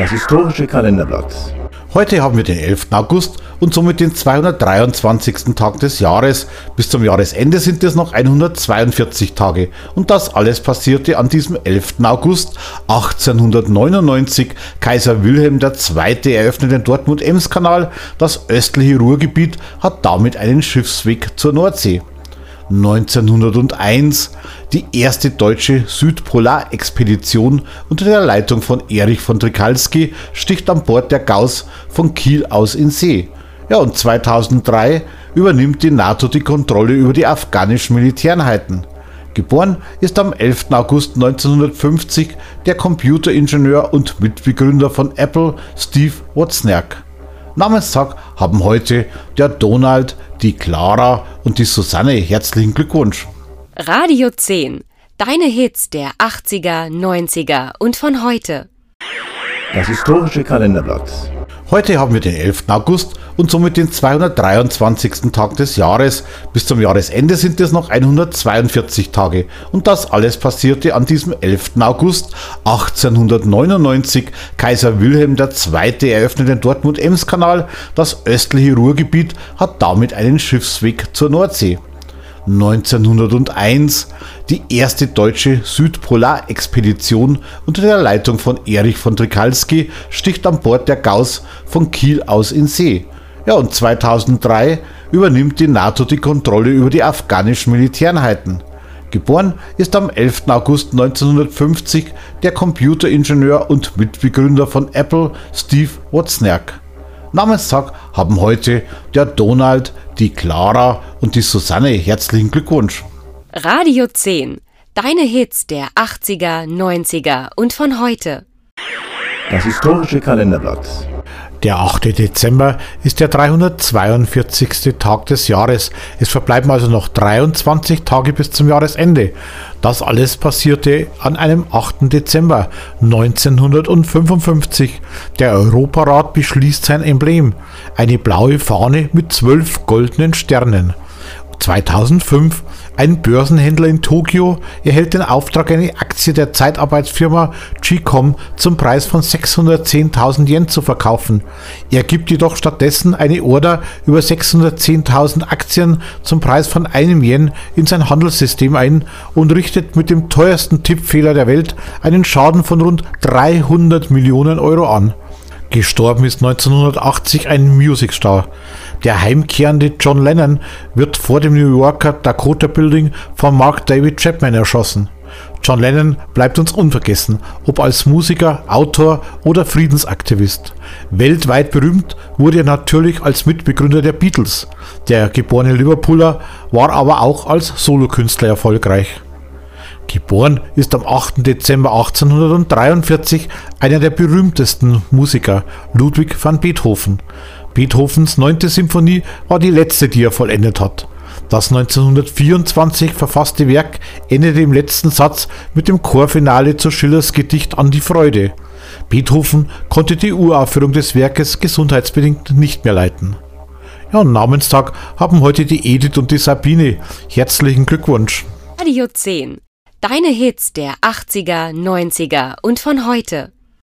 Das historische Kalenderblatt. Heute haben wir den 11. August und somit den 223. Tag des Jahres. Bis zum Jahresende sind es noch 142 Tage. Und das alles passierte an diesem 11. August 1899. Kaiser Wilhelm II. eröffnete den Dortmund-Ems-Kanal. Das östliche Ruhrgebiet hat damit einen Schiffsweg zur Nordsee. 1901 die erste deutsche Südpolarexpedition unter der Leitung von Erich von Trikalski sticht an Bord der Gauss von Kiel aus in See. Ja, und 2003 übernimmt die NATO die Kontrolle über die afghanischen Militäreinheiten. Geboren ist am 11. August 1950 der Computeringenieur und Mitbegründer von Apple Steve Wozniak. Namenstag haben heute der Donald, die Clara und die Susanne. Herzlichen Glückwunsch. Radio 10. Deine Hits der 80er, 90er und von heute. Das historische Kalenderblatt. Heute haben wir den 11. August und somit den 223. Tag des Jahres. Bis zum Jahresende sind es noch 142 Tage. Und das alles passierte an diesem 11. August 1899. Kaiser Wilhelm II. eröffnete den Dortmund-Ems-Kanal. Das östliche Ruhrgebiet hat damit einen Schiffsweg zur Nordsee. 1901 die erste deutsche Südpolarexpedition unter der Leitung von Erich von Trikalski sticht an Bord der Gauss von Kiel aus in See. Ja, und 2003 übernimmt die NATO die Kontrolle über die afghanischen Militäreinheiten. Geboren ist am 11. August 1950 der Computeringenieur und Mitbegründer von Apple Steve Wozniak. Namenstag haben heute der Donald, die Clara und die Susanne. Herzlichen Glückwunsch. Radio 10. Deine Hits der 80er, 90er und von heute. Das historische Kalenderblatt. Der 8. Dezember ist der 342. Tag des Jahres. Es verbleiben also noch 23 Tage bis zum Jahresende. Das alles passierte an einem 8. Dezember 1955. Der Europarat beschließt sein Emblem, eine blaue Fahne mit zwölf goldenen Sternen. 2005 ein Börsenhändler in Tokio erhält den Auftrag, eine Aktie der Zeitarbeitsfirma G-Com zum Preis von 610.000 Yen zu verkaufen. Er gibt jedoch stattdessen eine Order über 610.000 Aktien zum Preis von einem Yen in sein Handelssystem ein und richtet mit dem teuersten Tippfehler der Welt einen Schaden von rund 300 Millionen Euro an. Gestorben ist 1980 ein Musicstar. Der heimkehrende John Lennon wird vor dem New Yorker Dakota Building von Mark David Chapman erschossen. John Lennon bleibt uns unvergessen, ob als Musiker, Autor oder Friedensaktivist. Weltweit berühmt wurde er natürlich als Mitbegründer der Beatles. Der geborene Liverpooler war aber auch als Solokünstler erfolgreich. Geboren ist am 8. Dezember 1843 einer der berühmtesten Musiker, Ludwig van Beethoven. Beethovens 9. Symphonie war die letzte, die er vollendet hat. Das 1924 verfasste Werk endete im letzten Satz mit dem Chorfinale zu Schillers Gedicht An die Freude. Beethoven konnte die Uraufführung des Werkes gesundheitsbedingt nicht mehr leiten. Ja, Namenstag haben heute die Edith und die Sabine. Herzlichen Glückwunsch. Radio 10. Deine Hits der 80er, 90er und von heute.